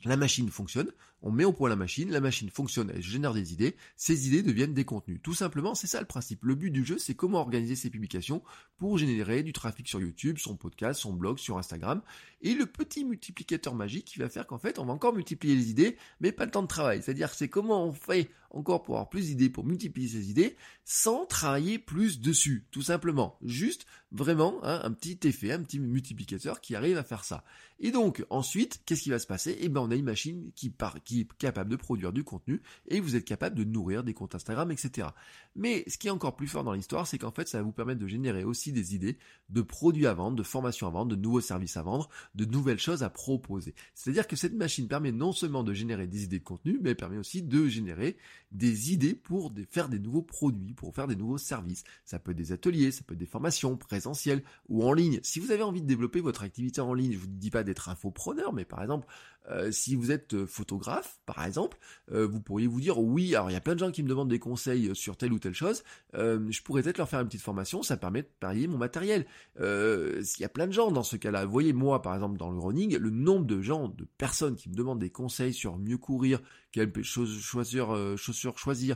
la machine fonctionne, on met au point la machine, la machine fonctionne, elle génère des idées, ces idées deviennent des contenus. Tout simplement, c'est ça le principe. Le but du jeu, c'est comment organiser ses publications pour générer du trafic sur YouTube, son podcast, son blog, sur Instagram, et le petit multiplicateur magique qui va faire qu'en fait, on va encore multiplier les idées, mais pas le temps de travail. C'est-à-dire, c'est comment on fait encore pour avoir plus d'idées, pour multiplier ces idées, sans travailler plus dessus, tout simplement. Juste, vraiment, hein, un petit effet, un petit multiplicateur qui arrive à faire ça. Et donc, ensuite, qu'est-ce qui va se passer? Eh ben, on a une machine qui est capable de produire du contenu et vous êtes capable de nourrir des comptes Instagram, etc. Mais ce qui est encore plus fort dans l'histoire, c'est qu'en fait, ça va vous permettre de générer aussi des idées de produits à vendre, de formations à vendre, de nouveaux services à vendre, de nouvelles choses à proposer. C'est-à-dire que cette machine permet non seulement de générer des idées de contenu, mais permet aussi de générer des idées pour faire des nouveaux produits, pour faire des nouveaux services. Ça peut être des ateliers, ça peut être des formations présentielles ou en ligne. Si vous avez envie de développer votre activité en ligne, je vous dis pas d'être infopreneur, mais par exemple, euh, si vous êtes euh, photographe, par exemple, euh, vous pourriez vous dire oui, alors il y a plein de gens qui me demandent des conseils sur telle ou telle chose, je pourrais peut-être leur faire une petite formation, ça permet de parier mon matériel. il y a plein de gens dans ce cas-là. Voyez, moi, par exemple, dans le running, le nombre de gens, de personnes qui me demandent des conseils sur mieux courir, quelles choisir, chaussures choisir,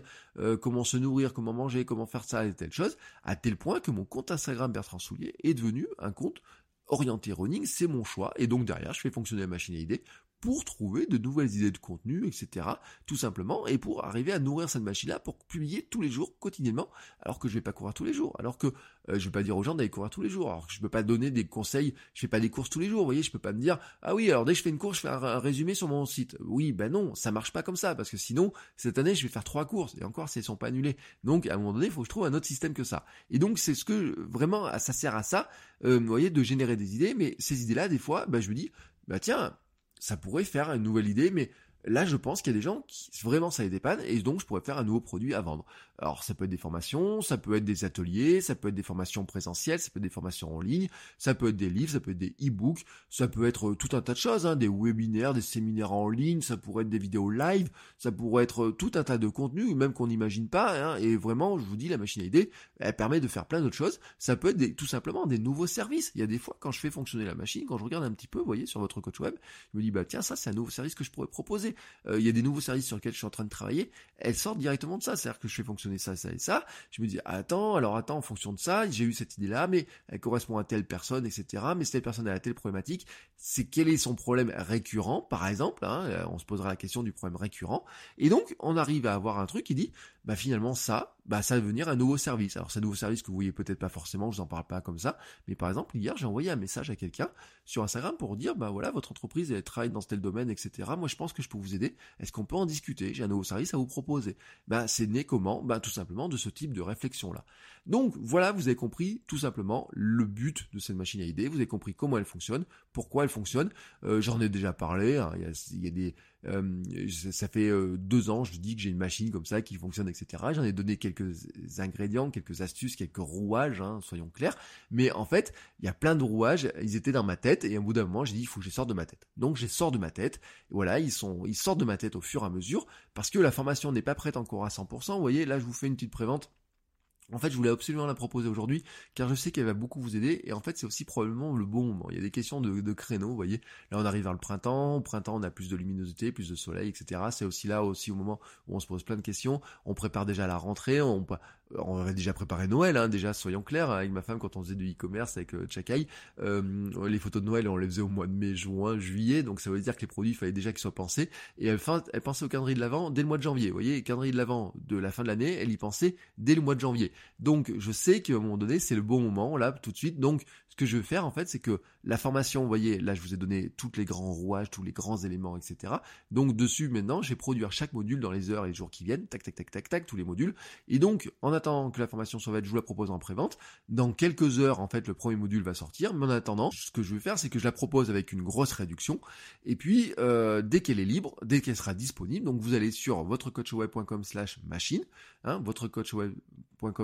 comment se nourrir, comment manger, comment faire ça et telle chose, à tel point que mon compte Instagram Bertrand Soulier est devenu un compte orienté running, c'est mon choix, et donc derrière, je fais fonctionner la machine à idées pour trouver de nouvelles idées de contenu, etc. Tout simplement, et pour arriver à nourrir cette machine-là, pour publier tous les jours, quotidiennement, alors que je vais pas courir tous les jours, alors que euh, je vais pas dire aux gens d'aller courir tous les jours, alors que je peux pas donner des conseils, je fais pas des courses tous les jours, vous voyez, je peux pas me dire, ah oui, alors dès que je fais une course, je fais un, résumé sur mon site. Oui, ben non, ça marche pas comme ça, parce que sinon, cette année, je vais faire trois courses, et encore, elles sont pas annulées. Donc, à un moment donné, il faut que je trouve un autre système que ça. Et donc, c'est ce que, vraiment, ça sert à ça, euh, vous voyez, de générer des idées, mais ces idées-là, des fois, ben, je me dis, bah tiens, ça pourrait faire une nouvelle idée, mais là je pense qu'il y a des gens qui vraiment ça les dépanne et donc je pourrais faire un nouveau produit à vendre. Alors ça peut être des formations, ça peut être des ateliers, ça peut être des formations présentielles, ça peut être des formations en ligne, ça peut être des livres, ça peut être des e-books, ça peut être tout un tas de choses, hein, des webinaires, des séminaires en ligne, ça pourrait être des vidéos live, ça pourrait être tout un tas de contenus, même qu'on n'imagine pas, hein, et vraiment je vous dis la machine à idées, elle permet de faire plein d'autres choses, ça peut être des, tout simplement des nouveaux services. Il y a des fois quand je fais fonctionner la machine, quand je regarde un petit peu, vous voyez, sur votre coach web, je me dis bah tiens ça c'est un nouveau service que je pourrais proposer. Euh, il y a des nouveaux services sur lesquels je suis en train de travailler, elles sortent directement de ça, c'est-à-dire que je fais fonctionner ça, ça et ça. Je me dis attends, alors attends, en fonction de ça, j'ai eu cette idée-là, mais elle correspond à telle personne, etc. Mais cette personne a telle problématique, c'est quel est son problème récurrent, par exemple. Hein, on se posera la question du problème récurrent. Et donc on arrive à avoir un truc qui dit bah finalement ça, bah ça va devenir un nouveau service. Alors c'est un nouveau service que vous voyez peut-être pas forcément, je vous en parle pas comme ça, mais par exemple hier j'ai envoyé un message à quelqu'un sur Instagram pour dire bah voilà votre entreprise elle travaille dans tel domaine etc. Moi je pense que je peux vous aider. Est-ce qu'on peut en discuter? J'ai un nouveau service à vous proposer. Bah c'est né comment? Bah tout simplement de ce type de réflexion là. Donc voilà vous avez compris tout simplement le but de cette machine à idées. Vous avez compris comment elle fonctionne, pourquoi elle fonctionne. Euh, J'en ai déjà parlé. Hein. Il y a des euh, ça fait deux ans, je dis que j'ai une machine comme ça qui fonctionne, etc. J'en ai donné quelques ingrédients, quelques astuces, quelques rouages, hein, soyons clairs. Mais en fait, il y a plein de rouages, ils étaient dans ma tête, et au bout d'un moment, j'ai dit, il faut que je sorte de ma tête. Donc, je sors de ma tête. Et voilà, ils sont, ils sortent de ma tête au fur et à mesure, parce que la formation n'est pas prête encore à 100%. Vous voyez, là, je vous fais une petite prévente en fait, je voulais absolument la proposer aujourd'hui, car je sais qu'elle va beaucoup vous aider, et en fait, c'est aussi probablement le bon moment. Il y a des questions de, créneaux, vous voyez. Là, on arrive vers le printemps, au printemps, on a plus de luminosité, plus de soleil, etc. C'est aussi là, aussi au moment où on se pose plein de questions. On prépare déjà la rentrée, on, on avait déjà préparé Noël, hein, déjà, soyons clairs, avec ma femme, quand on faisait du e-commerce avec euh, Chakai, euh, les photos de Noël, on les faisait au mois de mai, juin, juillet, donc ça veut dire que les produits, il fallait déjà qu'ils soient pensés, et elle, elle pensait au calendrier de l'avant dès le mois de janvier, vous voyez, calendrier de l'avant de la fin de l'année, elle y pensait dès le mois de janvier. Donc, je sais qu'à un moment donné, c'est le bon moment, là, tout de suite, donc, ce que je veux faire, en fait, c'est que la formation, vous voyez, là, je vous ai donné tous les grands rouages, tous les grands éléments, etc. Donc, dessus, maintenant, j'ai produire chaque module dans les heures et les jours qui viennent, tac, tac, tac, tac, tac, tous les modules, et donc, que la formation soit faite, je vous la propose en pré-vente. Dans quelques heures, en fait, le premier module va sortir, mais en attendant, ce que je vais faire, c'est que je la propose avec une grosse réduction, et puis, euh, dès qu'elle est libre, dès qu'elle sera disponible, donc vous allez sur votrecoachweb.com slash machine, hein,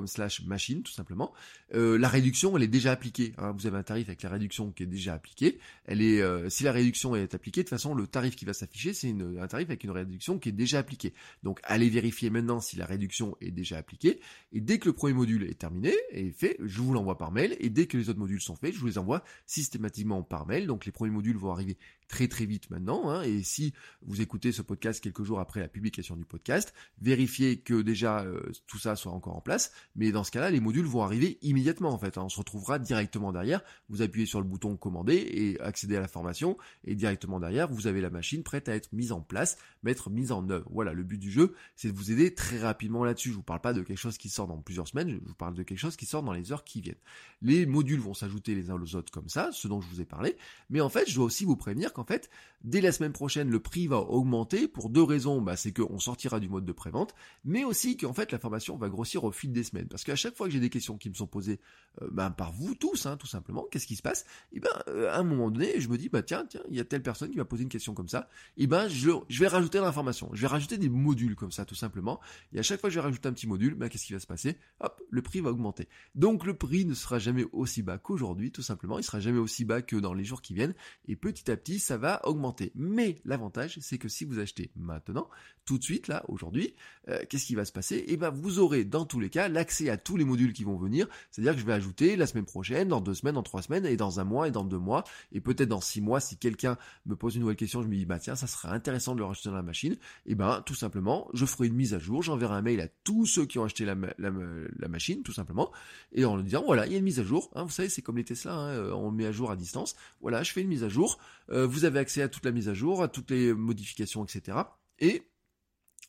slash machine, tout simplement. Euh, la réduction, elle est déjà appliquée, hein, vous avez un tarif avec la réduction qui est déjà appliquée. Elle est, euh, si la réduction est appliquée, de toute façon, le tarif qui va s'afficher, c'est un tarif avec une réduction qui est déjà appliquée. Donc, allez vérifier maintenant si la réduction est déjà appliquée. Et dès que le premier module est terminé et fait, je vous l'envoie par mail. Et dès que les autres modules sont faits, je vous les envoie systématiquement par mail. Donc, les premiers modules vont arriver très très vite maintenant. Hein. et si vous écoutez ce podcast quelques jours après la publication du podcast, vérifiez que déjà euh, tout ça soit encore en place. Mais dans ce cas-là, les modules vont arriver immédiatement en fait. Hein. On se retrouvera directement derrière. Vous appuyez sur le bouton commander et accéder à la formation. Et directement derrière, vous avez la machine prête à être mise en place, mettre mise en œuvre. Voilà, le but du jeu, c'est de vous aider très rapidement là-dessus. Je vous parle pas de quelque chose qui sort dans plusieurs semaines, je vous parle de quelque chose qui sort dans les heures qui viennent. Les modules vont s'ajouter les uns aux autres comme ça, ce dont je vous ai parlé. Mais en fait, je dois aussi vous prévenir qu'en fait, dès la semaine prochaine, le prix va augmenter pour deux raisons. Bah, c'est qu'on sortira du mode de prévente, mais aussi qu'en fait, la formation va grossir au fil des semaines. Parce qu'à chaque fois que j'ai des questions qui me sont posées euh, bah, par vous tous, hein, tout simplement, qu'est-ce qui se passe? Et eh ben, euh, à un moment donné, je me dis, bah tiens, tiens, il y a telle personne qui m'a posé une question comme ça. Et eh ben, je, je vais rajouter l'information. Je vais rajouter des modules comme ça, tout simplement. Et à chaque fois que je vais rajouter un petit module, bah, qu'est-ce qui va se passer? Hop, le prix va augmenter. Donc le prix ne sera jamais aussi bas qu'aujourd'hui, tout simplement. Il sera jamais aussi bas que dans les jours qui viennent. Et petit à petit, ça va augmenter. Mais l'avantage, c'est que si vous achetez maintenant, tout de suite, là, aujourd'hui, euh, qu'est-ce qui va se passer? Eh ben, vous aurez dans tous les cas l'accès à tous les modules qui vont venir. C'est-à-dire que je vais ajouter la semaine prochaine, dans deux semaines, dans trois semaines, et dans un mois, et dans deux mois, et peut-être dans six mois, si quelqu'un me pose une nouvelle question, je me dis, bah tiens, ça serait intéressant de le rajouter dans la machine. Et eh ben, tout simplement, je ferai une mise à jour, j'enverrai un mail à tous ceux qui ont acheté la, machine, tout simplement, et en leur disant, voilà, il y a une mise à jour. Hein, vous savez, c'est comme les Tesla, hein, on met à jour à distance. Voilà, je fais une mise à jour. Euh, avez accès à toute la mise à jour, à toutes les modifications, etc. Et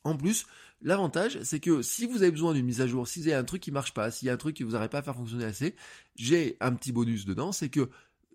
en plus, l'avantage, c'est que si vous avez besoin d'une mise à jour, si vous avez un truc qui marche pas, s'il y a un truc qui vous n'arrive pas à faire fonctionner assez, j'ai un petit bonus dedans, c'est que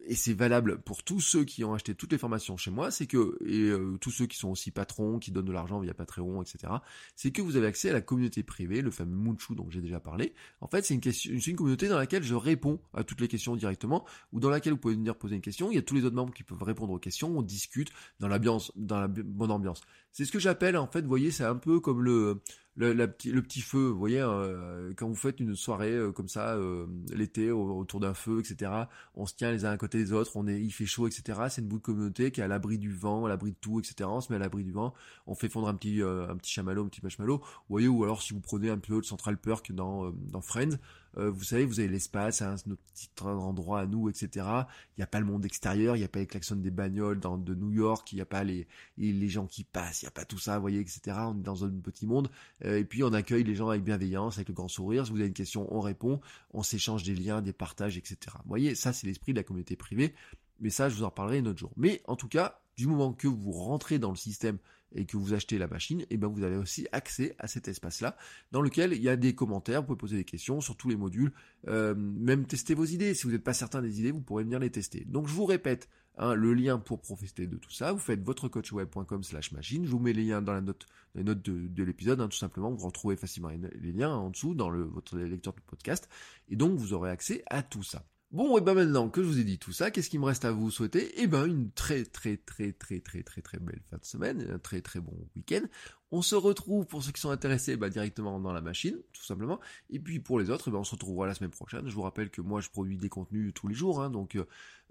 et c'est valable pour tous ceux qui ont acheté toutes les formations chez moi, c'est que, et euh, tous ceux qui sont aussi patrons, qui donnent de l'argent via Patreon, etc., c'est que vous avez accès à la communauté privée, le fameux Munchu dont j'ai déjà parlé. En fait, c'est une, question, une communauté dans laquelle je réponds à toutes les questions directement, ou dans laquelle vous pouvez venir poser une question. Il y a tous les autres membres qui peuvent répondre aux questions, on discute dans l'ambiance, dans la bonne ambiance. C'est ce que j'appelle, en fait, vous voyez, c'est un peu comme le le, petit, le petit feu, vous voyez, euh, quand vous faites une soirée euh, comme ça, euh, l'été, autour d'un feu, etc., on se tient les uns à côté des autres, on est, il fait chaud, etc., c'est une bout de communauté qui est à l'abri du vent, à l'abri de tout, etc., on se met à l'abri du vent, on fait fondre un petit, un petit chamallow, un petit marshmallow, vous voyez, ou alors si vous prenez un peu de Central Perk dans, dans Friends, euh, vous savez, vous avez l'espace, hein, notre petit endroit à nous, etc. Il n'y a pas le monde extérieur, il n'y a pas les klaxons des bagnoles dans, de New York, il n'y a pas les, les gens qui passent, il n'y a pas tout ça, vous voyez, etc. On est dans un petit monde. Euh, et puis on accueille les gens avec bienveillance, avec le grand sourire. Si vous avez une question, on répond, on s'échange des liens, des partages, etc. Vous voyez, ça c'est l'esprit de la communauté privée. Mais ça, je vous en reparlerai un autre jour. Mais en tout cas, du moment que vous rentrez dans le système et que vous achetez la machine, et eh ben vous avez aussi accès à cet espace-là, dans lequel il y a des commentaires, vous pouvez poser des questions sur tous les modules, euh, même tester vos idées. Si vous n'êtes pas certain des idées, vous pourrez venir les tester. Donc je vous répète, hein, le lien pour profiter de tout ça, vous faites votrecoachweb.com slash machine, je vous mets les liens dans la note, les notes de, l'épisode, hein, tout simplement, vous retrouvez facilement les liens en dessous dans votre lecteur de podcast, et donc vous aurez accès à tout ça. Bon, et ben maintenant que je vous ai dit tout ça, qu'est-ce qu'il me reste à vous souhaiter? Eh ben une très très très très très très très belle fin de semaine, un très très bon week-end. On se retrouve pour ceux qui sont intéressés bah, directement dans la machine, tout simplement. Et puis pour les autres, eh ben, on se retrouvera la semaine prochaine. Je vous rappelle que moi je produis des contenus tous les jours, hein, donc euh,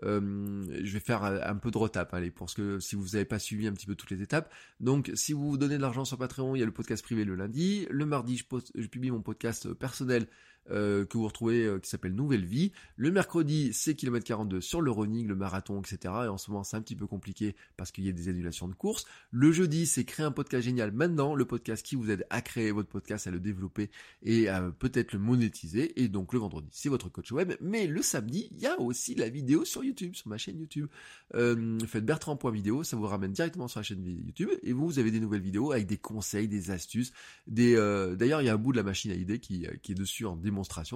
euh, je vais faire un peu de retape, allez, pour ce que si vous n'avez pas suivi un petit peu toutes les étapes. Donc si vous donnez de l'argent sur Patreon, il y a le podcast privé le lundi. Le mardi, je, je publie mon podcast personnel euh, que vous retrouvez euh, qui s'appelle Nouvelle Vie. Le mercredi, c'est kilomètre 42 sur le running, le marathon, etc. Et en ce moment, c'est un petit peu compliqué parce qu'il y a des annulations de courses. Le jeudi, c'est créer un podcast génial maintenant, le podcast qui vous aide à créer votre podcast, à le développer et à peut-être le monétiser. Et donc le vendredi, c'est votre coach web. Mais le samedi, il y a aussi la vidéo sur YouTube, sur ma chaîne YouTube. Euh, faites bertrand.video, ça vous ramène directement sur la chaîne YouTube et vous, vous avez des nouvelles vidéos avec des conseils, des astuces, des. Euh, d'ailleurs, il y a un bout de la machine à idées qui, qui est dessus en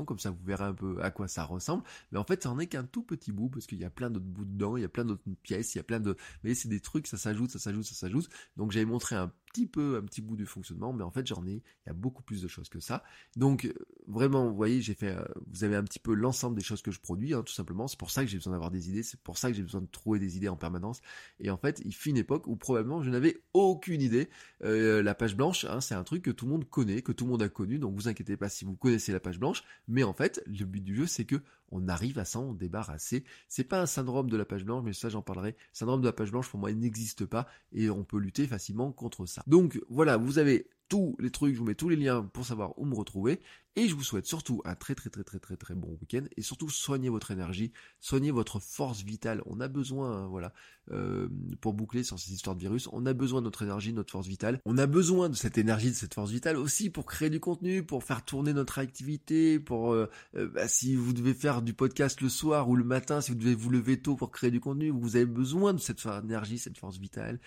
comme ça vous verrez un peu à quoi ça ressemble. Mais en fait, ça en est qu'un tout petit bout, parce qu'il y a plein d'autres bouts dedans, il y a plein d'autres pièces, il y a plein de... Voyez, c'est des trucs, ça s'ajoute, ça s'ajoute, ça s'ajoute. Donc j'avais montré un peu, un petit bout du fonctionnement, mais en fait j'en ai, il y a beaucoup plus de choses que ça. Donc euh, vraiment, vous voyez, j'ai fait, euh, vous avez un petit peu l'ensemble des choses que je produis, hein, tout simplement. C'est pour ça que j'ai besoin d'avoir des idées, c'est pour ça que j'ai besoin de trouver des idées en permanence. Et en fait, il fut une époque où probablement je n'avais aucune idée. Euh, la page blanche, hein, c'est un truc que tout le monde connaît, que tout le monde a connu, donc vous inquiétez pas si vous connaissez la page blanche. Mais en fait, le but du jeu, c'est que on arrive à s'en débarrasser. C'est pas un syndrome de la page blanche, mais ça j'en parlerai. syndrome de la page blanche pour moi il n'existe pas et on peut lutter facilement contre ça. Donc voilà, vous avez tous les trucs, je vous mets tous les liens pour savoir où me retrouver. Et je vous souhaite surtout un très très très très très très bon week-end. Et surtout soignez votre énergie, soignez votre force vitale. On a besoin, hein, voilà, euh, pour boucler sur ces histoires de virus, on a besoin de notre énergie, de notre force vitale. On a besoin de cette énergie, de cette force vitale aussi pour créer du contenu, pour faire tourner notre activité, pour euh, euh, bah, si vous devez faire du podcast le soir ou le matin, si vous devez vous lever tôt pour créer du contenu, vous avez besoin de cette énergie, cette force vitale.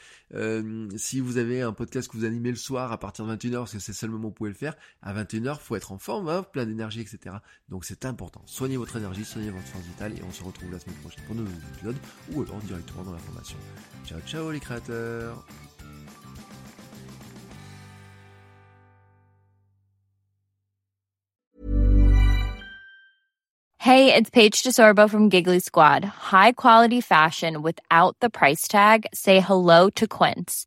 si vous avez un podcast que vous animez le soir à partir de 21h, parce que c'est le seul moment où vous pouvez le faire, à 21h, faut être en forme plein d'énergie, etc. Donc c'est important. Soignez votre énergie, soignez votre force vitale et on se retrouve la semaine prochaine pour de nouveaux épisodes ou alors directement dans la formation. Ciao ciao les créateurs Hey, it's Paige DeSorbo from Giggly Squad. High quality fashion without the price tag? Say hello to Quince.